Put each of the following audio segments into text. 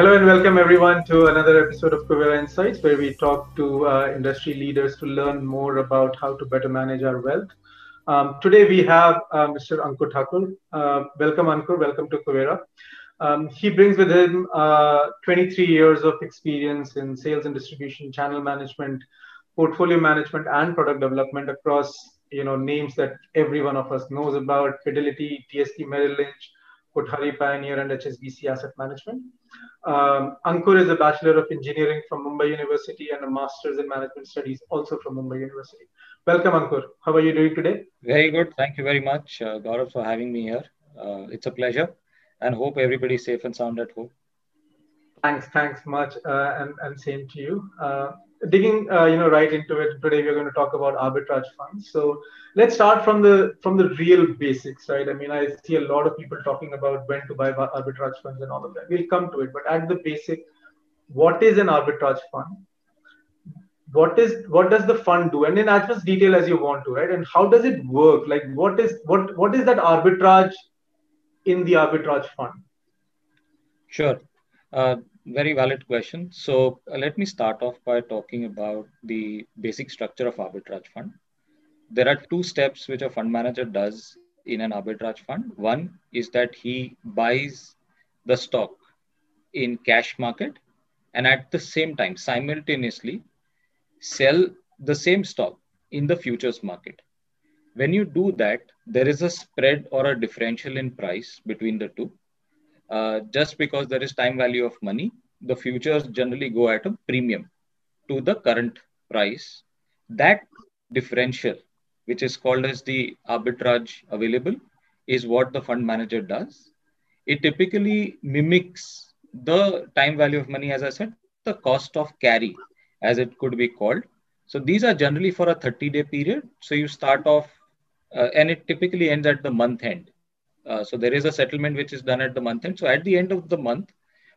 hello and welcome everyone to another episode of Kuvera Insights, where we talk to uh, industry leaders to learn more about how to better manage our wealth. Um, today we have uh, Mr. Ankur Thakur. Uh, welcome, Ankur. Welcome to Kuvera. Um, he brings with him uh, 23 years of experience in sales and distribution, channel management, portfolio management, and product development across you know names that every one of us knows about: Fidelity, DSP, Merrill Lynch, Kothari Pioneer, and HSBC Asset Management. Um, Ankur is a Bachelor of Engineering from Mumbai University and a Master's in Management Studies also from Mumbai University. Welcome, Ankur. How are you doing today? Very good. Thank you very much, uh, Gaurav, for having me here. Uh, it's a pleasure and hope everybody's safe and sound at home. Thanks, thanks much, uh, and, and same to you. Uh, digging uh, you know right into it today we're going to talk about arbitrage funds. So let's start from the from the real basics right? I mean i see a lot of people talking about when to buy arbitrage funds and all of that. We'll come to it but at the basic what is an arbitrage fund? What is what does the fund do? And in as much detail as you want to right? And how does it work? Like what is what what is that arbitrage in the arbitrage fund? Sure. Uh, very valid question. So uh, let me start off by talking about the basic structure of arbitrage fund. There are two steps which a fund manager does in an arbitrage fund. One is that he buys the stock in cash market and at the same time simultaneously sell the same stock in the futures market. When you do that, there is a spread or a differential in price between the two uh, just because there is time value of money, the futures generally go at a premium to the current price. That differential, which is called as the arbitrage available, is what the fund manager does. It typically mimics the time value of money, as I said, the cost of carry, as it could be called. So these are generally for a 30 day period. So you start off, uh, and it typically ends at the month end. Uh, so there is a settlement which is done at the month end. So at the end of the month,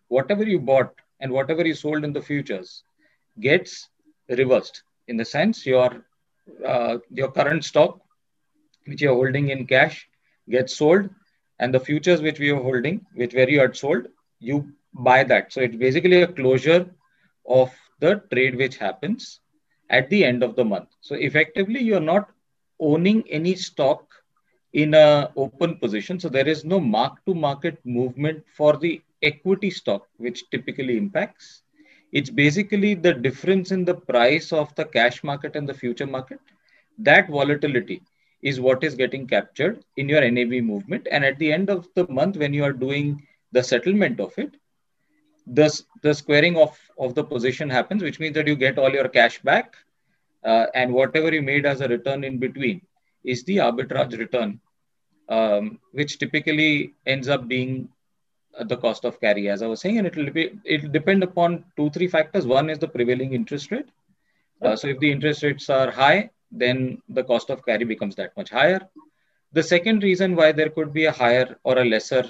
whatever you bought and whatever you sold in the futures gets reversed. In the sense, your uh, your current stock, which you're holding in cash, gets sold, and the futures which we are holding, which where you had sold, you buy that. So it's basically a closure of the trade which happens at the end of the month. So effectively, you're not owning any stock in a open position. So there is no mark to market movement for the equity stock, which typically impacts. It's basically the difference in the price of the cash market and the future market. That volatility is what is getting captured in your NAV movement. And at the end of the month, when you are doing the settlement of it, the, the squaring of, of the position happens, which means that you get all your cash back uh, and whatever you made as a return in between is the arbitrage return, um, which typically ends up being the cost of carry, as I was saying, and it will be it will depend upon two three factors. One is the prevailing interest rate. Uh, so if the interest rates are high, then the cost of carry becomes that much higher. The second reason why there could be a higher or a lesser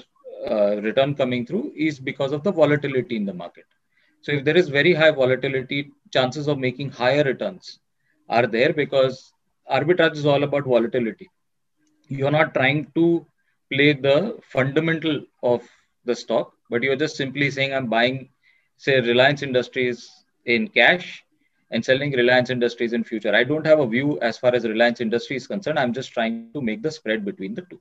uh, return coming through is because of the volatility in the market. So if there is very high volatility, chances of making higher returns are there because arbitrage is all about volatility. You're not trying to play the fundamental of the stock, but you're just simply saying, I'm buying, say, Reliance Industries in cash and selling Reliance Industries in future. I don't have a view as far as Reliance Industries is concerned. I'm just trying to make the spread between the two.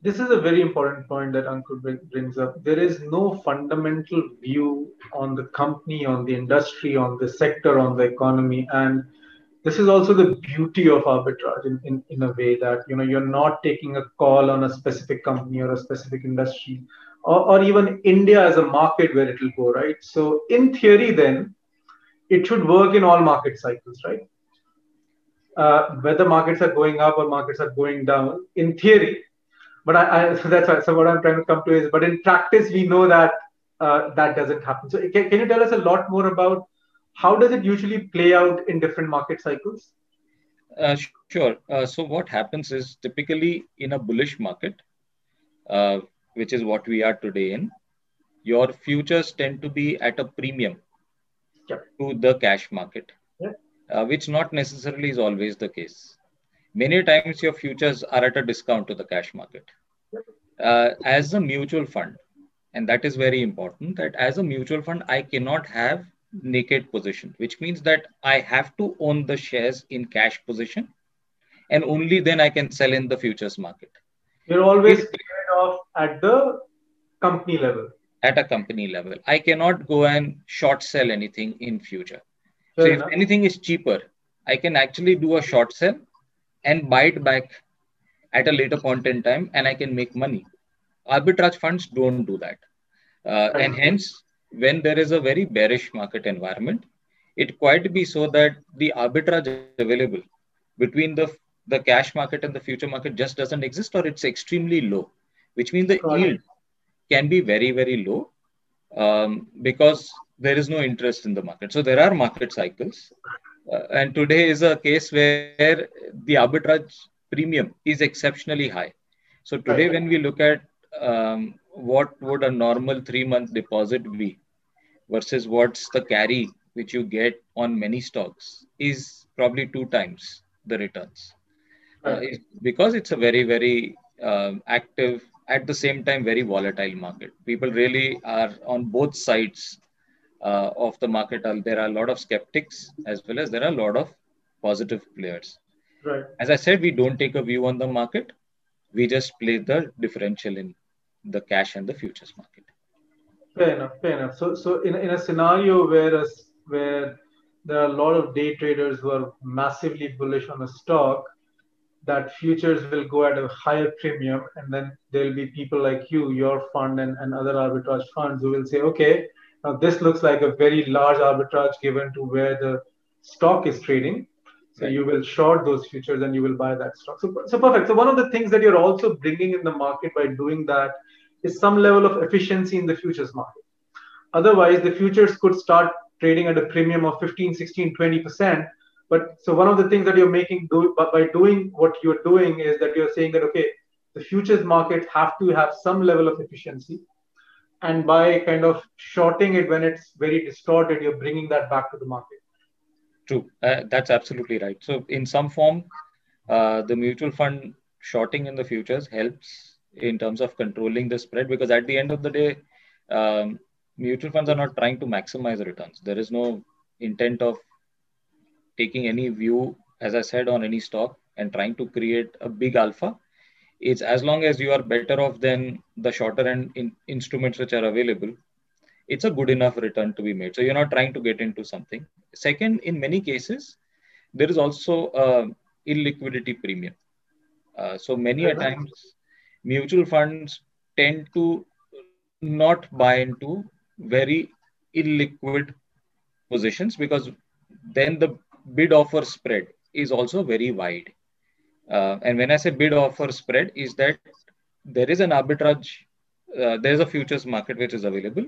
This is a very important point that Ankur brings up. There is no fundamental view on the company, on the industry, on the sector, on the economy. And this is also the beauty of arbitrage in, in, in a way that you know you're not taking a call on a specific company or a specific industry or, or even india as a market where it will go right? So in theory then it should work in all market cycles right? Uh, whether markets are going up or markets are going down in theory. But I, I so that's why, so what i'm trying to come to is but in practice we know that uh, that doesn't happen. So can, can you tell us a lot more about how does it usually play out in different market cycles? Uh, sure. Uh, so what happens is typically in a bullish market, uh, which is what we are today in, your futures tend to be at a premium to the cash market. Uh, which not necessarily is always the case. Many times your futures are at a discount to the cash market. Uh, as a mutual fund, and that is very important that as a mutual fund, I cannot have naked position, which means that I have to own the shares in cash position and only then I can sell in the futures market. You're always off at the company level. At a company level. I cannot go and short sell anything in future. Fair so enough. if anything is cheaper, I can actually do a short sell and buy it back at a later point in time and I can make money. Arbitrage funds don't do that. Uh, and hence, when there is a very bearish market environment, it quite be so that the arbitrage available between the, the cash market and the future market just doesn't exist or it's extremely low, which means the yield can be very, very low um, because there is no interest in the market. So there are market cycles. Uh, and today is a case where the arbitrage premium is exceptionally high. So today, when we look at um, what would a normal three month deposit be versus what's the carry which you get on many stocks is probably two times the returns. Uh, because it's a very very uh, active at the same time very volatile market. People really are on both sides uh, of the market. There are a lot of skeptics as well as there are a lot of positive players. Right. As i said we don't take a view on the market. We just play the differential in the cash and the futures market. Fair enough. Fair enough. So, so in, in a scenario where a, where there are a lot of day traders who are massively bullish on a stock, that futures will go at a higher premium, and then there'll be people like you, your fund, and, and other arbitrage funds who will say, okay, now this looks like a very large arbitrage given to where the stock is trading. So right. you will short those futures and you will buy that stock. So, so perfect. So one of the things that you're also bringing in the market by doing that is some level of efficiency in the futures market. Otherwise, the futures could start trading at a premium of 15, 16, 20%. But so one of the things that you're making do by doing what you're doing is that you're saying that okay, the futures markets have to have some level of efficiency, and by kind of shorting it when it's very distorted, you're bringing that back to the market. True, uh, that's absolutely right. So in some form, uh, the mutual fund shorting in the futures helps in terms of controlling the spread because at the end of the day, um, mutual funds are not trying to maximize returns. There is no intent of taking any view, as I said, on any stock and trying to create a big alpha. It's as long as you are better off than the shorter end in instruments which are available, it's a good enough return to be made. So you're not trying to get into something. Second, in many cases, there is also a illiquidity premium. Uh, so many a times, mutual funds tend to not buy into very illiquid positions because then the bid offer spread is also very wide. Uh, and when I say bid offer spread, is that there is an arbitrage, uh, there is a futures market which is available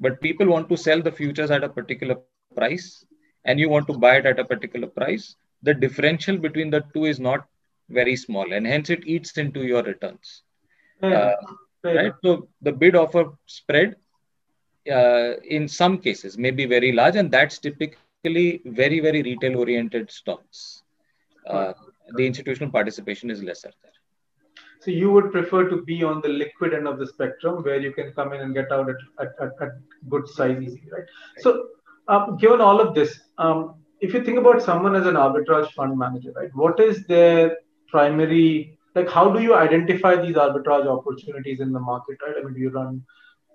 but people want to sell the futures at a particular price and you want to buy it at a particular price the differential between the two is not very small and hence it eats into your returns. Yeah. Uh, right? so the bid offer spread uh, in some cases may be very large and that's typically very very retail oriented stocks. Uh, the institutional participation is lesser there. So you would prefer to be on the liquid end of the spectrum where you can come in and get out at, at, at, at good size easily, right? So um, given all of this, um, if you think about someone as an arbitrage fund manager, right, what is their primary, like how do you identify these arbitrage opportunities in the market, right? I mean, do you run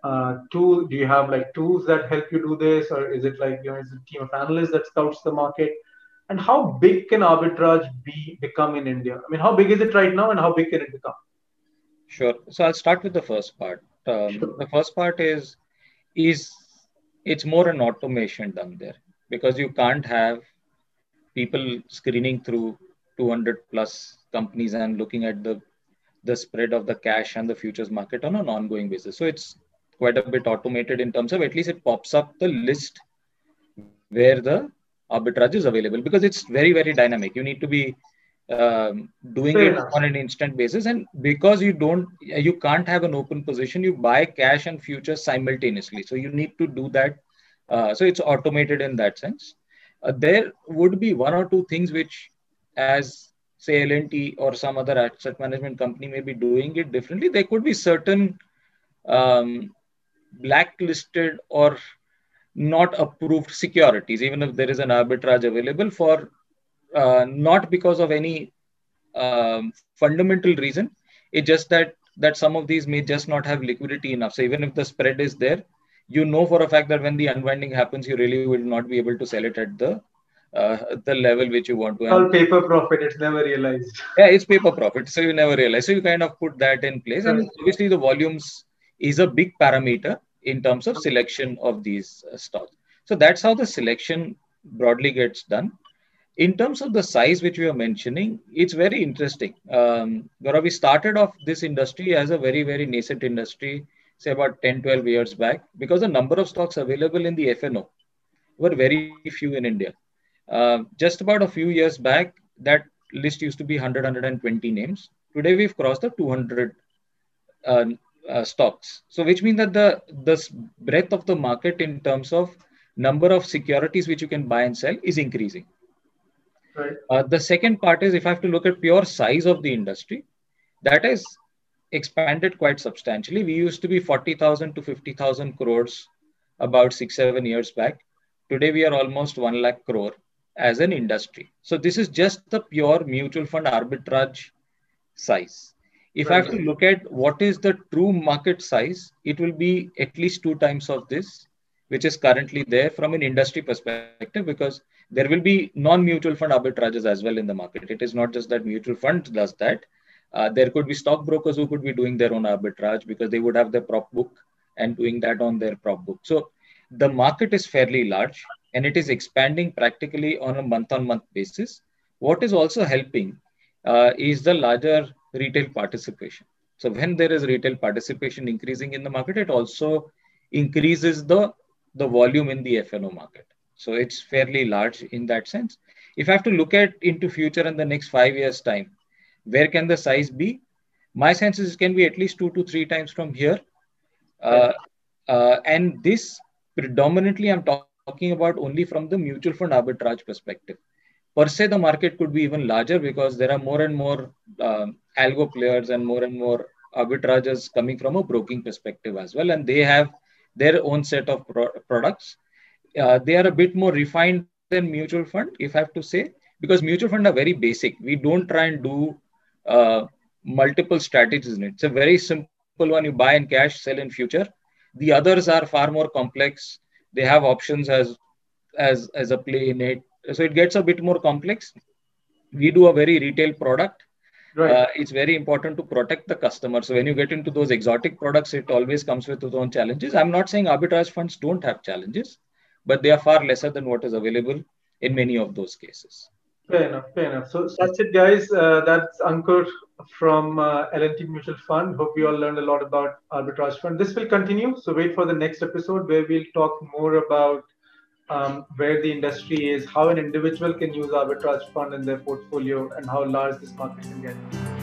uh, tool, do you have like tools that help you do this? Or is it like, you know, is it a team of analysts that scouts the market? And how big can arbitrage be become in India? I mean, how big is it right now, and how big can it become? Sure. So I'll start with the first part. Um, sure. The first part is is it's more an automation done there because you can't have people screening through 200 plus companies and looking at the the spread of the cash and the futures market on an ongoing basis. So it's quite a bit automated in terms of at least it pops up the list where the arbitrage is available because it's very very dynamic. You need to be um, doing Fair it enough. on an instant basis. And because you don't you can't have an open position you buy cash and futures simultaneously. So you need to do that. Uh, so it's automated in that sense. Uh, there would be one or two things which as say L&T or some other asset management company may be doing it differently there could be certain um, blacklisted or not approved securities, even if there is an arbitrage available for uh, not because of any um, fundamental reason. It's just that that some of these may just not have liquidity enough. So even if the spread is there, you know for a fact that when the unwinding happens, you really will not be able to sell it at the uh, the level which you want to. All paper profit. It's never realized. Yeah, it's paper profit. So you never realize. So you kind of put that in place, and obviously the volumes is a big parameter in terms of selection of these uh, stocks. So that's how the selection broadly gets done. In terms of the size which we are mentioning, it's very interesting. Um, Gaurav, we started off this industry as a very, very nascent industry, say about 10, 12 years back, because the number of stocks available in the FNO were very few in India. Uh, just about a few years back, that list used to be 100, 120 names. Today, we've crossed the 200 uh, uh, stocks. So, which means that the, the breadth of the market in terms of number of securities which you can buy and sell is increasing. Right. Uh, the second part is if I have to look at pure size of the industry, that has expanded quite substantially. We used to be 40,000 to 50,000 crores about six, seven years back. Today, we are almost 1 lakh crore as an industry. So, this is just the pure mutual fund arbitrage size. If right. I have to look at what is the true market size, it will be at least two times of this, which is currently there from an industry perspective, because there will be non-mutual fund arbitrages as well in the market. It is not just that mutual fund does that. Uh, there could be stockbrokers who could be doing their own arbitrage because they would have their prop book and doing that on their prop book. So the market is fairly large and it is expanding practically on a month-on-month basis. What is also helping uh, is the larger retail participation. So when there is retail participation increasing in the market, it also increases the, the volume in the FNO market. So it's fairly large in that sense. If I have to look at into future in the next five years time, where can the size be? My sense is it can be at least two to three times from here. Uh, uh, and this predominantly I'm talking about only from the mutual fund arbitrage perspective. Per se the market could be even larger because there are more and more uh, algo players and more and more arbitrages coming from a broking perspective as well. And they have their own set of pro- products. Uh, they are a bit more refined than mutual fund if i have to say because mutual fund are very basic. We don't try and do uh, multiple strategies in it. It's a very simple one. You buy in cash sell in future. The others are far more complex they have options as as as a play in it. So it gets a bit more complex. We do a very retail product. Right. Uh, it's very important to protect the customer. So when you get into those exotic products it always comes with its own challenges. I'm not saying arbitrage funds don't have challenges but they are far lesser than what is available in many of those cases. Fair enough fair enough. So that's it guys uh, that's ankur from uh, L&T Mutual Fund. Hope you all learned a lot about arbitrage fund. This will continue. So wait for the next episode where we'll talk more about um, where the industry is, how an individual can use arbitrage fund in their portfolio, and how large this market can get.